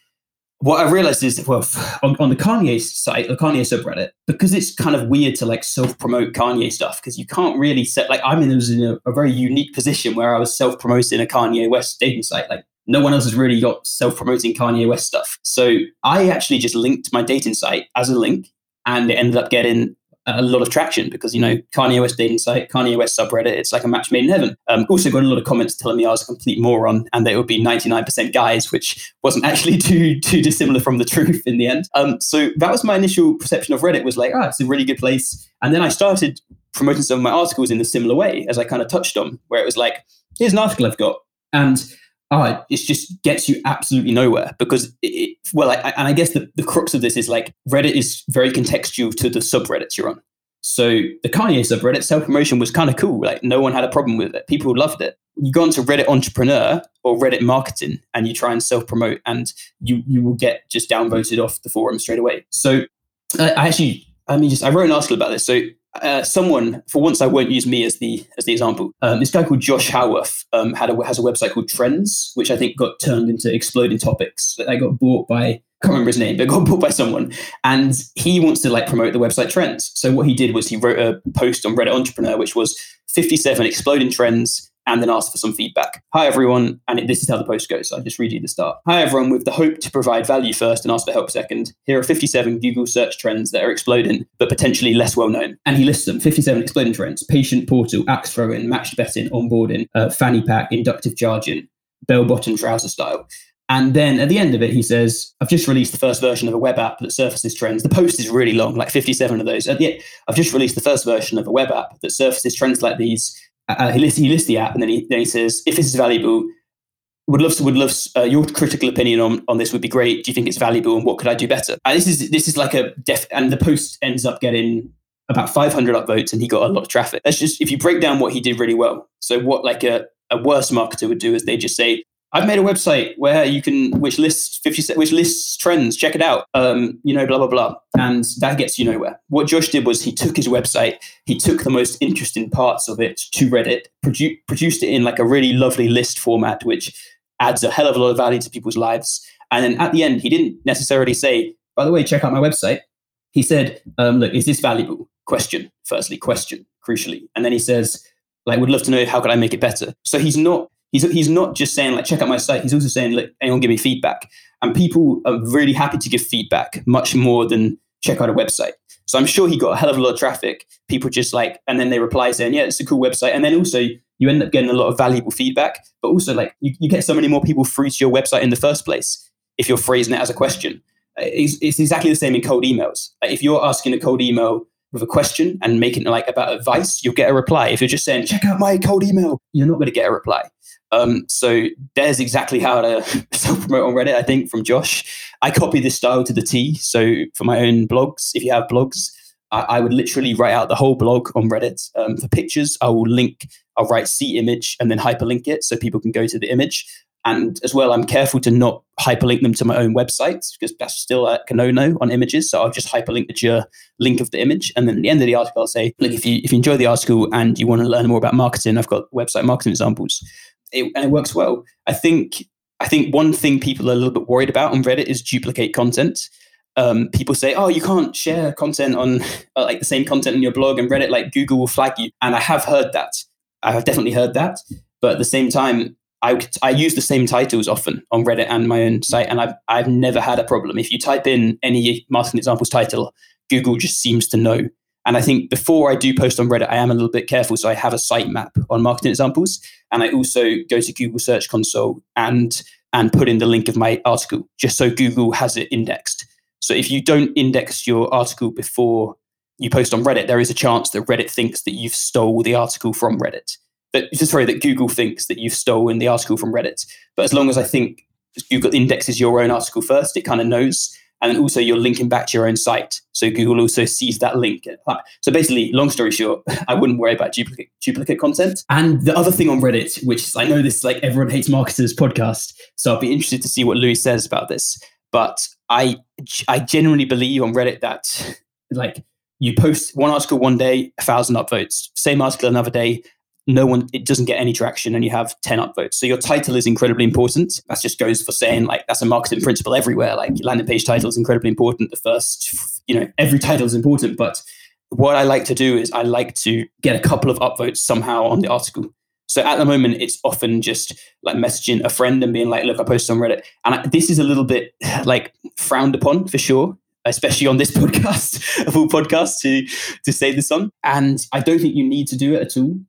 what I realized is, well, on, on, the Kanye site, the Kanye subreddit, because it's kind of weird to like self promote Kanye stuff because you can't really set, like, I'm in, in a, a very unique position where I was self promoting a Kanye West dating site. Like, no one else has really got self promoting Kanye West stuff. So I actually just linked my dating site as a link and it ended up getting a lot of traction because you know Kanye West dating site, Kanye West subreddit. It's like a match made in heaven. Um, also got a lot of comments telling me I was a complete moron and that it would be ninety nine percent guys, which wasn't [laughs] actually too too dissimilar from the truth in the end. Um, so that was my initial perception of Reddit was like, ah, oh, it's a really good place. And then I started promoting some of my articles in a similar way, as I kind of touched on, where it was like, here's an article I've got, and oh, it just gets you absolutely nowhere because it, well, I, and I guess the, the crux of this is like Reddit is very contextual to the subreddits you're on. So the Kanye subreddit self promotion was kind of cool. Like no one had a problem with it. People loved it. You go onto Reddit entrepreneur or Reddit marketing and you try and self promote and you you will get just downvoted off the forum straight away. So I actually I mean just I wrote an article about this. So uh, someone, for once, I won't use me as the as the example. Um, this guy called Josh Howarth um, had a, has a website called Trends, which I think got turned into Exploding Topics. I got bought by I can't remember his name, but got [laughs] bought by someone, and he wants to like promote the website Trends. So what he did was he wrote a post on Reddit Entrepreneur, which was 57 exploding trends and then ask for some feedback. Hi, everyone. And this is how the post goes. I'll just read you the start. Hi, everyone. With the hope to provide value first and ask for help second, here are 57 Google search trends that are exploding, but potentially less well known. And he lists them 57 exploding trends patient portal, axe throwing, matched betting, onboarding, uh, fanny pack, inductive charging, bell bottom trouser style. And then at the end of it, he says, I've just released the first version of a web app that surfaces trends. The post is really long, like 57 of those. The end, I've just released the first version of a web app that surfaces trends like these uh, he lists he lists the app and then he then he says if this is valuable would love to would love uh, your critical opinion on, on this would be great. Do you think it's valuable and what could I do better? And this is this is like a def and the post ends up getting about 500 upvotes and he got a lot of traffic. That's just if you break down what he did really well. So what like a, a worse marketer would do is they just say, I've made a website where you can which lists 50 which lists trends, check it out. Um, you know, blah blah blah. And that gets you nowhere. What Josh did was he took his website, he took the most interesting parts of it to Reddit, produ- produced it in like a really lovely list format, which adds a hell of a lot of value to people's lives. And then at the end, he didn't necessarily say, by the way, check out my website. He said, um, look, is this valuable? Question, firstly, question, crucially. And then he says, like, would love to know how could I make it better? So he's not he's he's not just saying like check out my site. He's also saying look, anyone give me feedback. And people are really happy to give feedback much more than check out a website. So I'm sure he got a hell of a lot of traffic. People just like, and then they reply saying, yeah, it's a cool website. And then also you end up getting a lot of valuable feedback, but also like you, you get so many more people through to your website in the first place if you're phrasing it as a question. It's, it's exactly the same in cold emails. Like if you're asking a cold email with a question and making it like about advice, you'll get a reply. If you're just saying, check out my cold email, you're not going to get a reply. Um, so there's exactly how to [laughs] self promote on Reddit, I think, from Josh. I copy this style to the T. So for my own blogs, if you have blogs, I, I would literally write out the whole blog on Reddit. Um, for pictures, I will link, I'll write C image and then hyperlink it so people can go to the image. And as well, I'm careful to not hyperlink them to my own website because that's still a no-no on images. So I'll just hyperlink the link of the image, and then at the end of the article, I'll say, "Look, if you if you enjoy the article and you want to learn more about marketing, I've got website marketing examples." It, and it works well. I think I think one thing people are a little bit worried about on Reddit is duplicate content um, people say, "Oh, you can't share content on uh, like the same content in your blog and Reddit. Like Google will flag you." And I have heard that. I have definitely heard that. But at the same time, I I use the same titles often on Reddit and my own site, and I've I've never had a problem. If you type in any marketing examples title, Google just seems to know. And I think before I do post on Reddit, I am a little bit careful. So I have a sitemap on marketing examples, and I also go to Google Search Console and and put in the link of my article just so Google has it indexed. So if you don't index your article before you post on Reddit, there is a chance that Reddit thinks that you've stole the article from Reddit. That sorry, that Google thinks that you've stolen the article from Reddit. But as long as I think Google indexes your own article first, it kind of knows. And also you're linking back to your own site. So Google also sees that link. So basically, long story short, [laughs] I wouldn't worry about duplicate duplicate content. And the other thing on Reddit, which I know this is like everyone hates marketers podcast, so I'll be interested to see what Louis says about this. But I I genuinely believe on Reddit that like you post one article one day, a thousand upvotes. Same article another day, no one it doesn't get any traction, and you have ten upvotes. So your title is incredibly important. That just goes for saying like that's a marketing principle everywhere. Like landing page title is incredibly important. The first, you know, every title is important, but what I like to do is I like to get a couple of upvotes somehow on the article. So at the moment, it's often just like messaging a friend and being like, look, I posted on Reddit. And I, this is a little bit like frowned upon for sure, especially on this [laughs] podcast, of all podcasts to, to say this on. And I don't think you need to do it at all.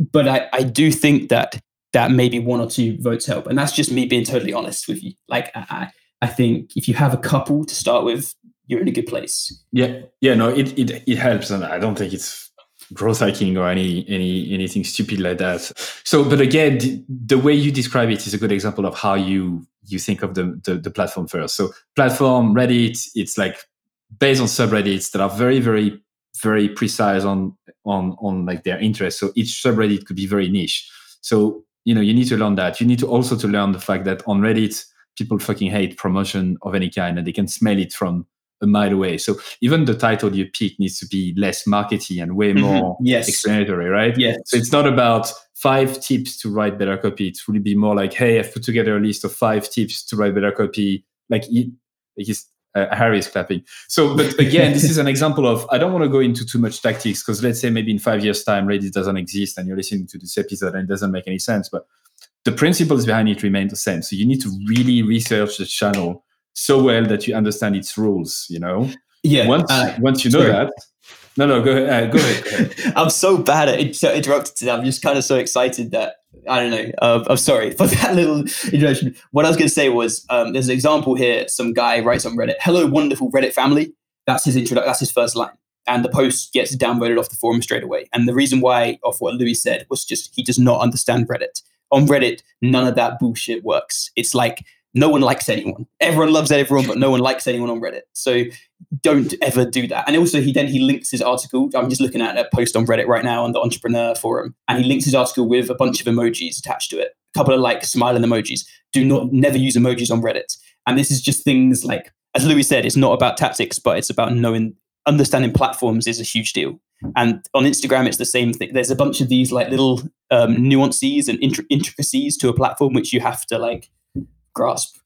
But I, I do think that that maybe one or two votes help. And that's just me being totally honest with you. Like, I, I think if you have a couple to start with, you're in a good place. Yeah. Yeah. No, it, it, it helps. And I don't think it's growth hacking or any any anything stupid like that. So, but again, the, way you describe it is a good example of how you you think of the, the, the platform first. So, platform Reddit, it's like based on subreddits that are very very very precise on on on like their interests. So each subreddit could be very niche. So you know you need to learn that. You need to also to learn the fact that on Reddit people fucking hate promotion of any kind and they can smell it from a mile away. So even the title you pick needs to be less markety and way mm-hmm. more yes. explanatory, right? Yes. So it's not about five tips to write better copy. It would be more like, hey, I've put together a list of five tips to write better copy. Like, he, like he's, uh, Harry is clapping. So, but again, this is an [laughs] example of I don't want to go into too much tactics because let's say maybe in five years' time Reddit doesn't exist and you're listening to this episode and it doesn't make any sense. But the principles behind it remain the same. So you need to really research the channel so well that you understand its rules. You know. Yeah. Once uh, once you know sorry. that. No, no, go ahead. Uh, go ahead. [laughs] I'm so bad at interrupting. Today. I'm just kind of so excited that I don't know. Uh, I'm sorry [laughs] for that little introduction. What I was going to say was um, there's an example here. Some guy writes on Reddit, "Hello, wonderful Reddit family." That's his intro. That's his first line, and the post gets downvoted off the forum straight away. And the reason why, of what Louis said, was just he does not understand Reddit. On Reddit, none of that bullshit works. It's like no one likes anyone. Everyone loves everyone, but no one likes anyone on Reddit. So don't ever do that. And also, he then he links his article. I'm just looking at a post on Reddit right now on the Entrepreneur Forum, and he links his article with a bunch of emojis attached to it, a couple of like smiling emojis. Do not never use emojis on Reddit. And this is just things like, as Louis said, it's not about tactics, but it's about knowing, understanding platforms is a huge deal. And on Instagram, it's the same thing. There's a bunch of these like little um, nuances and intricacies to a platform which you have to like grasp.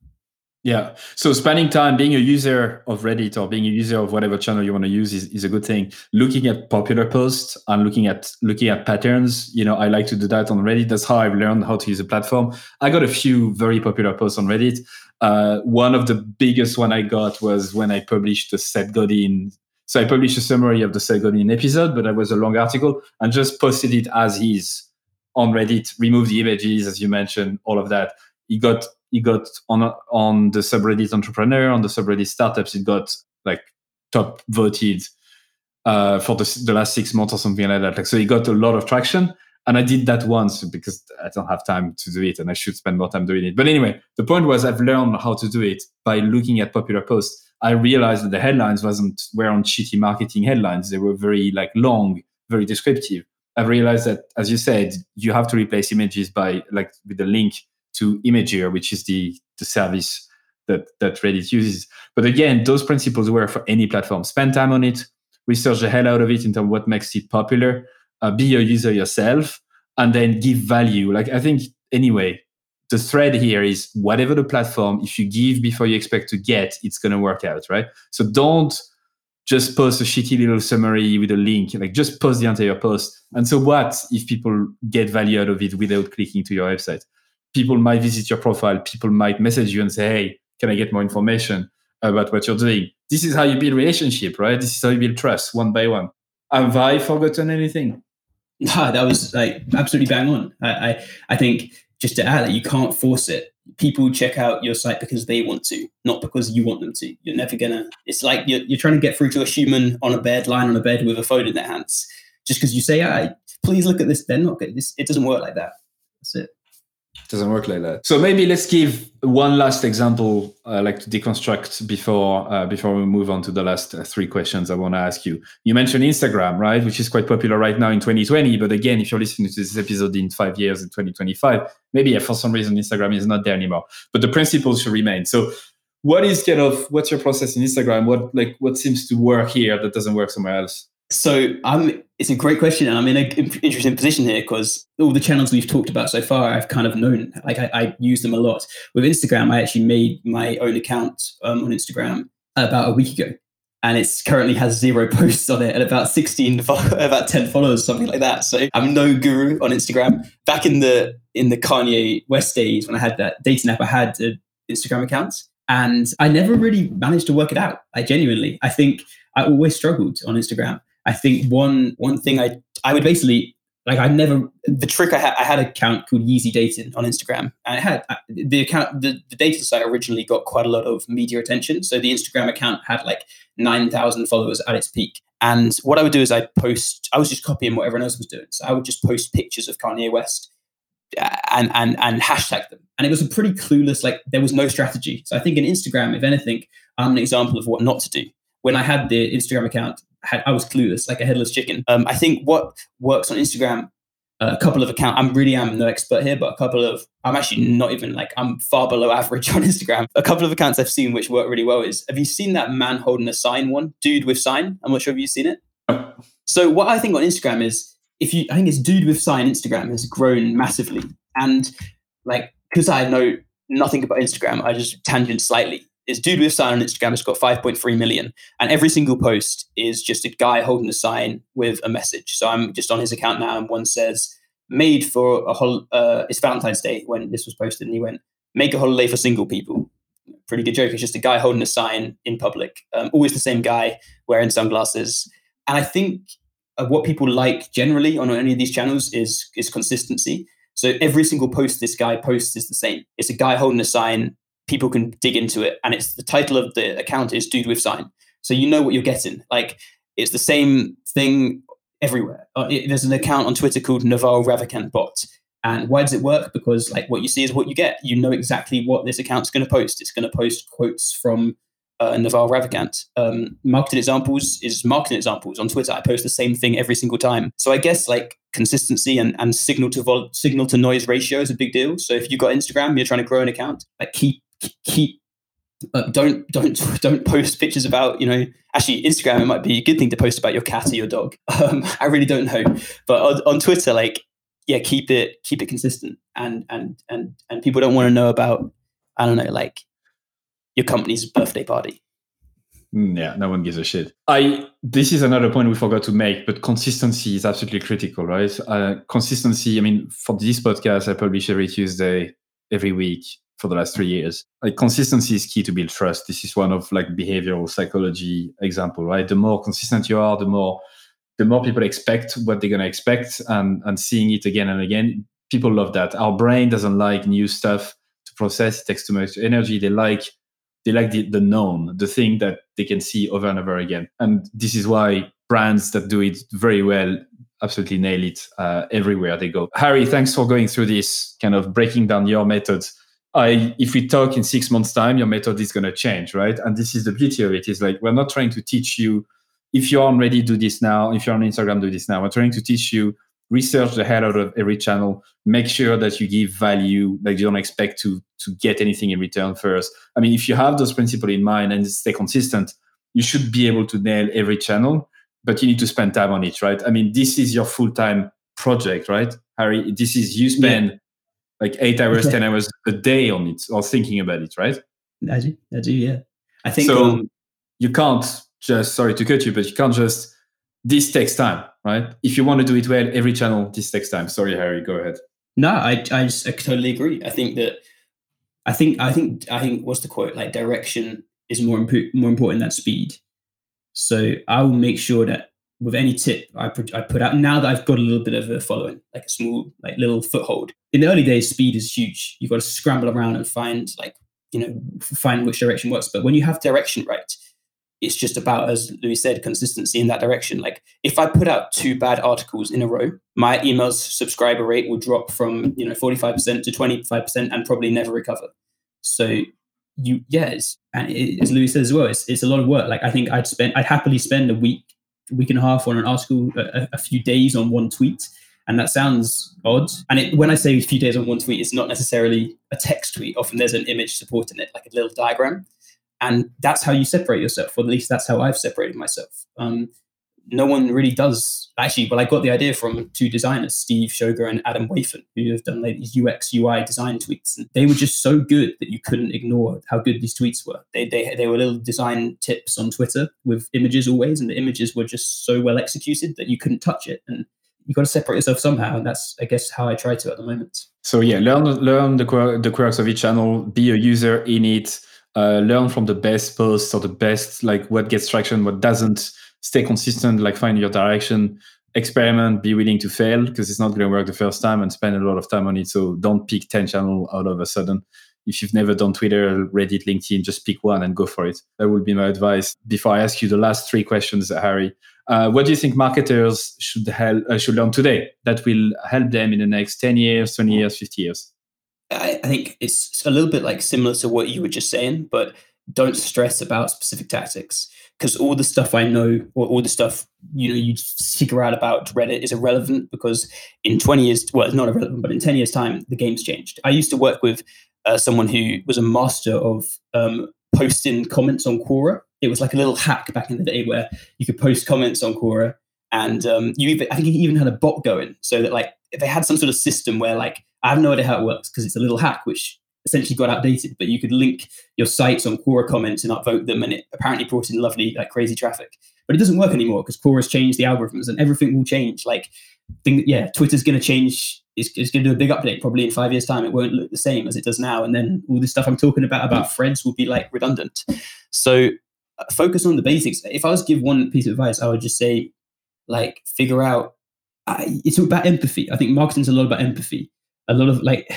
Yeah. So spending time being a user of Reddit or being a user of whatever channel you want to use is, is a good thing. Looking at popular posts and looking at looking at patterns, you know, I like to do that on Reddit. That's how I've learned how to use a platform. I got a few very popular posts on Reddit. Uh, one of the biggest one I got was when I published the Seth Godin. So I published a summary of the Seth Godin episode, but that was a long article and just posted it as is on Reddit, removed the images, as you mentioned, all of that. It got he got on on the subreddit entrepreneur on the subreddit startups it got like top voted uh, for the, the last six months or something like that. Like so he got a lot of traction and i did that once because i don't have time to do it and i should spend more time doing it. But anyway the point was i've learned how to do it by looking at popular posts. I realized that the headlines wasn't were on shitty marketing headlines. They were very like long very descriptive. I've realized that as you said you have to replace images by like with the link to Imgur, which is the, the service that, that Reddit uses. But again, those principles work for any platform. Spend time on it, research the hell out of it in terms of what makes it popular, uh, be a user yourself, and then give value. Like I think anyway, the thread here is whatever the platform, if you give before you expect to get, it's going to work out, right? So don't just post a shitty little summary with a link, like just post the entire post. And so what if people get value out of it without clicking to your website? People might visit your profile, people might message you and say, hey, can I get more information about what you're doing? This is how you build relationship, right? This is how you build trust one by one. Have I forgotten anything? No, [laughs] ah, that was like absolutely bang on. I, I, I think just to add that you can't force it. People check out your site because they want to, not because you want them to. You're never gonna. It's like you're, you're trying to get through to a human on a bed, lying on a bed with a phone in their hands. Just because you say, "I please look at this," they're not good. This, it doesn't work like that. That's it doesn't work like that. So maybe let's give one last example, uh, like to deconstruct before uh, before we move on to the last uh, three questions I want to ask you. You mentioned Instagram, right, which is quite popular right now in 2020. But again, if you're listening to this episode in five years in 2025, maybe for some reason Instagram is not there anymore. But the principles should remain. So what is kind of what's your process in Instagram? What like what seems to work here that doesn't work somewhere else? So I'm. It's a great question, and I'm in an interesting position here because all the channels we've talked about so far, I've kind of known. Like I, I use them a lot. With Instagram, I actually made my own account um, on Instagram about a week ago, and it's currently has zero [laughs] posts on it and about 16 [laughs] about 10 followers something like that so i'm no guru on instagram back in the in the kanye west days when i had that dating app i had an instagram account and i never really managed to work it out i genuinely i think i always struggled on instagram I think one one thing I I would basically like I never the trick I had I had an account called Yeezy Dating on Instagram and it had the account the, the dating site originally got quite a lot of media attention so the Instagram account had like 9,000 followers at its peak. And what I would do is I'd post I was just copying what everyone else was doing. So I would just post pictures of Kanye West uh, and and and hashtag them. And it was a pretty clueless like there was no strategy. So I think in Instagram if anything I'm an example of what not to do. When I had the Instagram account had, I was clueless, like a headless chicken. Um, I think what works on Instagram, uh, a couple of accounts. I'm really am no expert here, but a couple of I'm actually not even like I'm far below [laughs] average on Instagram. A couple of accounts I've seen which work really well is have you seen that man holding a sign one, dude with sign? I'm not sure if you've seen it. So what I think on Instagram is if you I think it's dude with sign Instagram has grown massively. And like because I know nothing about Instagram, I just tangent slightly is dude with sign on Instagram has got 5.3 million, and every single post is just a guy holding a sign with a message. So I'm just on his account now, and one says made for a whole. Uh, it's Valentine's Day when this was posted, and he went make a holiday for single people. Pretty good joke. It's just a guy holding a sign in public. Um, always the same guy wearing sunglasses, and I think uh, what people like generally on any of these channels is is consistency. So every single post this guy posts is the same. It's a guy holding a sign people can dig into it. And it's the title of the account is Dude with Sign. So you know what you're getting. Like it's the same thing everywhere. Uh, it, there's an account on Twitter called Naval Ravikant Bot. And why does it work? Because like what you see is what you get. You know exactly what this account's going to post. It's going to post quotes from uh, Naval Ravikant. Um, marketing examples is marketing examples on Twitter. I post the same thing every single time. So I guess like consistency and, and signal to vol- signal to noise ratio is a big deal. So if you've got Instagram, you're trying to grow an account, like keep keep uh, don't don't [laughs] don't post pictures about you know actually Instagram it might be a good thing to post about your cat or your dog. [laughs] Um, I really don't know, but on, on Twitter, like yeah, keep it keep it consistent, and and and and people don't want to know about I don't know like your company's birthday party. Mm, yeah, no one gives a shit. I this is another point we forgot to make, but consistency is absolutely critical, right? Uh, consistency. I mean, for this podcast, I publish every Tuesday, every week for the last three years. Like consistency is key to build trust. This is one of like behavioral psychology example, right? The more consistent you are, the more the more people expect what they're gonna expect, and and seeing it again and again. People love that. Our brain doesn't like new stuff to process. It takes too much energy. They like they like the, the known, the thing that they can see over and over again. And this is why brands that do it very well absolutely nail it uh, everywhere they go. Harry, thanks for going through this kind of breaking down your methods. I, if we talk in six months' time, your method is going to change, right? And this is the beauty of it. Is like we're not trying to teach you. If you're on do this now. If you're on Instagram, do this now. We're trying to teach you research the hell out of every channel make sure that you give value like you don't expect to to get anything in return first i mean if you have those principles in mind and stay consistent you should be able to nail every channel but you need to spend time on it right i mean this is your full-time project right harry this is you spend yeah. Like eight hours ten hours a day on it or thinking about it right i do i do yeah i think so um, you can't just sorry to cut you but you can't just this takes time, right? If you want to do it well, every channel, this takes time. Sorry, Harry, go ahead. No, I, I, just, I totally agree. I think that, I think, I think, I think, what's the quote? Like direction is more imp- more important than speed. So I will make sure that with any tip I put, I put out, now that I've got a little bit of a following, like a small, like little foothold. In the early days, speed is huge. You've got to scramble around and find like, you know, find which direction works. But when you have direction right, it's just about, as Louis said, consistency in that direction. Like if I put out two bad articles in a row, my emails subscriber rate will drop from you know 45% to 25% and probably never recover. So you yes, and it, as Louis says as well, it's, it's a lot of work. Like I think I'd spend I'd happily spend a week, week and a half on an article, a, a few days on one tweet. And that sounds odd. And it, when I say a few days on one tweet, it's not necessarily a text tweet. Often there's an image supporting it, like a little diagram and that's how you separate yourself or at least that's how i've separated myself um, no one really does actually well i got the idea from two designers Steve Schoger and Adam Wathan who have done like these ux ui design tweets. And they were just so good that you couldn't ignore how good these tweets were. They, they, they were little design tips on twitter with images always and the images were just so well executed that you couldn't touch it. And you got to separate yourself somehow and that's i guess how i try to at the moment. So yeah learn learn the, the quirks of each channel be a user in it uh, learn from the best posts or the best like what gets traction what doesn't stay consistent like find your direction experiment be willing to fail because it's not going to work the first time and spend a lot of time on it. So don't pick 10 channel out of a sudden. If you've never done twitter reddit linkedin just pick one and go for it. That would be my advice before i ask you the last three questions harry. Uh, what do you think marketers should help, uh, should learn today that will help them in the next 10 years 20 years 50 years? I, I think it's a little bit like similar to what you were just saying, but don't stress about specific tactics because all the stuff I know or all the stuff you know you figure out about Reddit is irrelevant because in 20 years well it's not irrelevant but in 10 years time the game's changed. I used to work with uh, someone who was a master of um, posting comments on Quora. It was like a little hack back in the day where you could post comments on Quora and um, you even, I think he even had a bot going so that like they had some sort of system where like I have no idea how it works because it's a little hack which essentially got outdated, but you could link your sites on Quora comments and upvote them, and it apparently brought in lovely, like crazy traffic. But it doesn't work anymore because Quora has changed the algorithms, and everything will change. Like, thing, yeah, Twitter's going to change. It's, it's going to do a big update probably in five years' time. It won't look the same as it does now, and then all this stuff I'm talking about about threads will be like redundant. So uh, focus on the basics. If I was to give one piece of advice, I would just say, like, figure out. It's about empathy. I think marketing's a lot about empathy a lot of like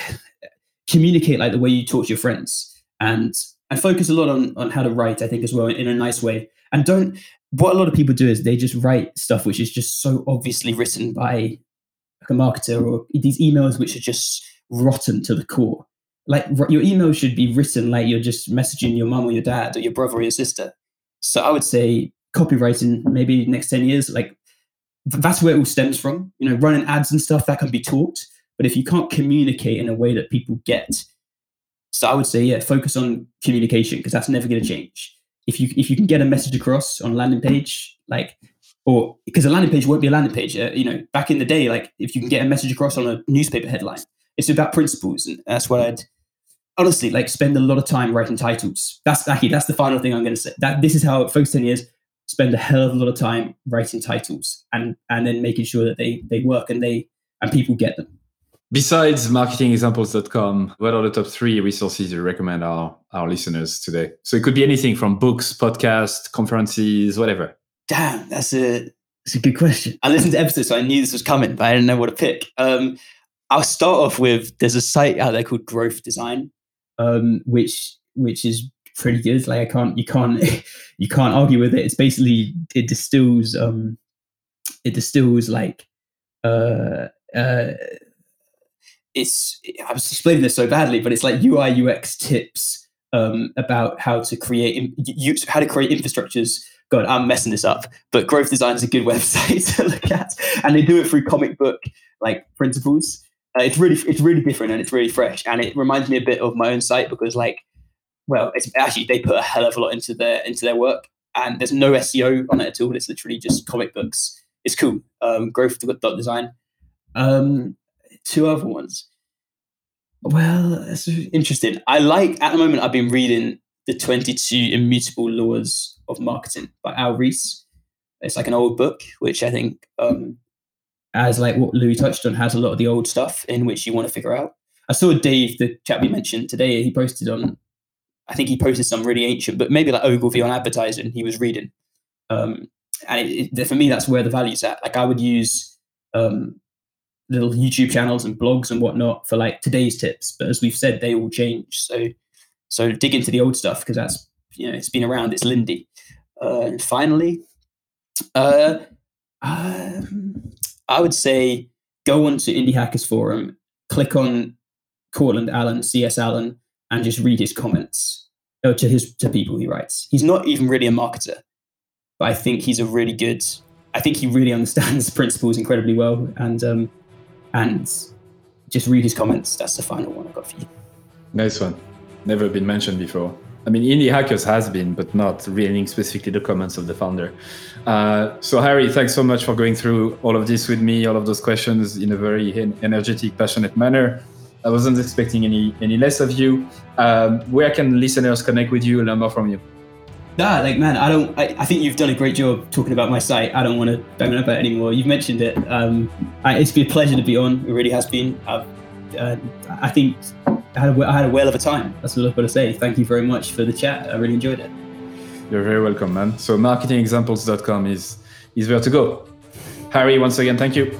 communicate like the way you talk to your friends and and focus a lot on on how to write i think as well in a nice way and don't what a lot of people do is they just write stuff which is just so obviously written by like a marketer or these emails which are just rotten to the core. Like your email should be written like you're just messaging your mum or your dad or your brother or your sister. So I would say copywriting maybe next 10 years, like that's where it all stems from. You know, running ads and stuff that can be taught. But if you can't communicate in a way that people get, so I would say, yeah, focus on communication because that's never going to change. If you if you can get a message across on a landing page, like or because a landing page won't be a landing page. Uh, you know, back in the day, like if you can get a message across on a newspaper headline, it's about principles, and that's what I'd honestly like spend a lot of time writing titles. That's actually that's the final thing I'm going to say. That this is how focus ten years spend a hell of a lot of time writing titles and and then making sure that they they work and they and people get them. Besides marketingexamples.com, what are the top three resources you recommend our, our listeners today? So it could be anything from books, podcasts, conferences, whatever. Damn, that's a that's a good question. I listened to episodes, so I knew this was coming, but I didn't know what to pick. Um, I'll start off with there's a site out there called Growth Design, um, which which is pretty good. Like I can't you can't [laughs] you can't argue with it. It's basically it distills um it distills like uh uh it's I was explaining this so badly, but it's like UI UX tips um about how to create use how to create infrastructures. God, I'm messing this up, but Growth Design is a good [laughs] website to look at, and they do it through comic book like principles. Uh, it's really it's really different and it's really fresh, and it reminds me a bit of my own site because like well, it's actually they put a hell of a lot into their into their work, and there's no SEO on it at all. It's literally just comic books. It's cool. Um, growth dot design. Um, two other ones. Well, that's interesting. I like at the moment. I've been reading the 22 Immutable Laws of Marketing by Al Ries. It's like an old book, which I think, um, as like what Louis touched on, has a lot of the old stuff in which you want to figure out. I saw Dave, the chap we mentioned today, he posted on I think he posted some really ancient, but maybe like Ogilvy on advertising he was reading. Um, and it, it, for me, that's where the value's at. Like I would use um, little YouTube channels and blogs and whatnot for like today's tips, but as we've said, they all change. So so dig into the old stuff because that's you know it's been around. It's Lindy. Uh, and finally, uh, um, I would say go onto Indie Hackers Forum, click on Courtland Allen, CS Allen, and just read his comments uh, to his to people he writes. He's not even really a marketer, but I think he's a really good. I think he really [laughs] understands principles incredibly well, and um, and just read his comments. That's the final one I've got for you. Nice one. Never been mentioned before. I mean, Indie Hackers has been, but not reading specifically the comments of the founder. Uh, so, Harry, thanks so much for going through all of this with me, all of those questions in a very energetic, passionate manner. I wasn't expecting any any less of you. Um, where can listeners connect with you, learn more from you? Nah, like man, I don't. I, I, think you've done a great job talking about my site. I don't want to bang on about it anymore. You've mentioned it. Um, I, it's been a pleasure to be on. It really has been. Uh, I think I had, a, I had a whale of a time. That's what I've got to say. Thank you very much for the chat. I really enjoyed it. You're very welcome, man. So marketingexamples.com is is where to go. Harry, once again, thank you.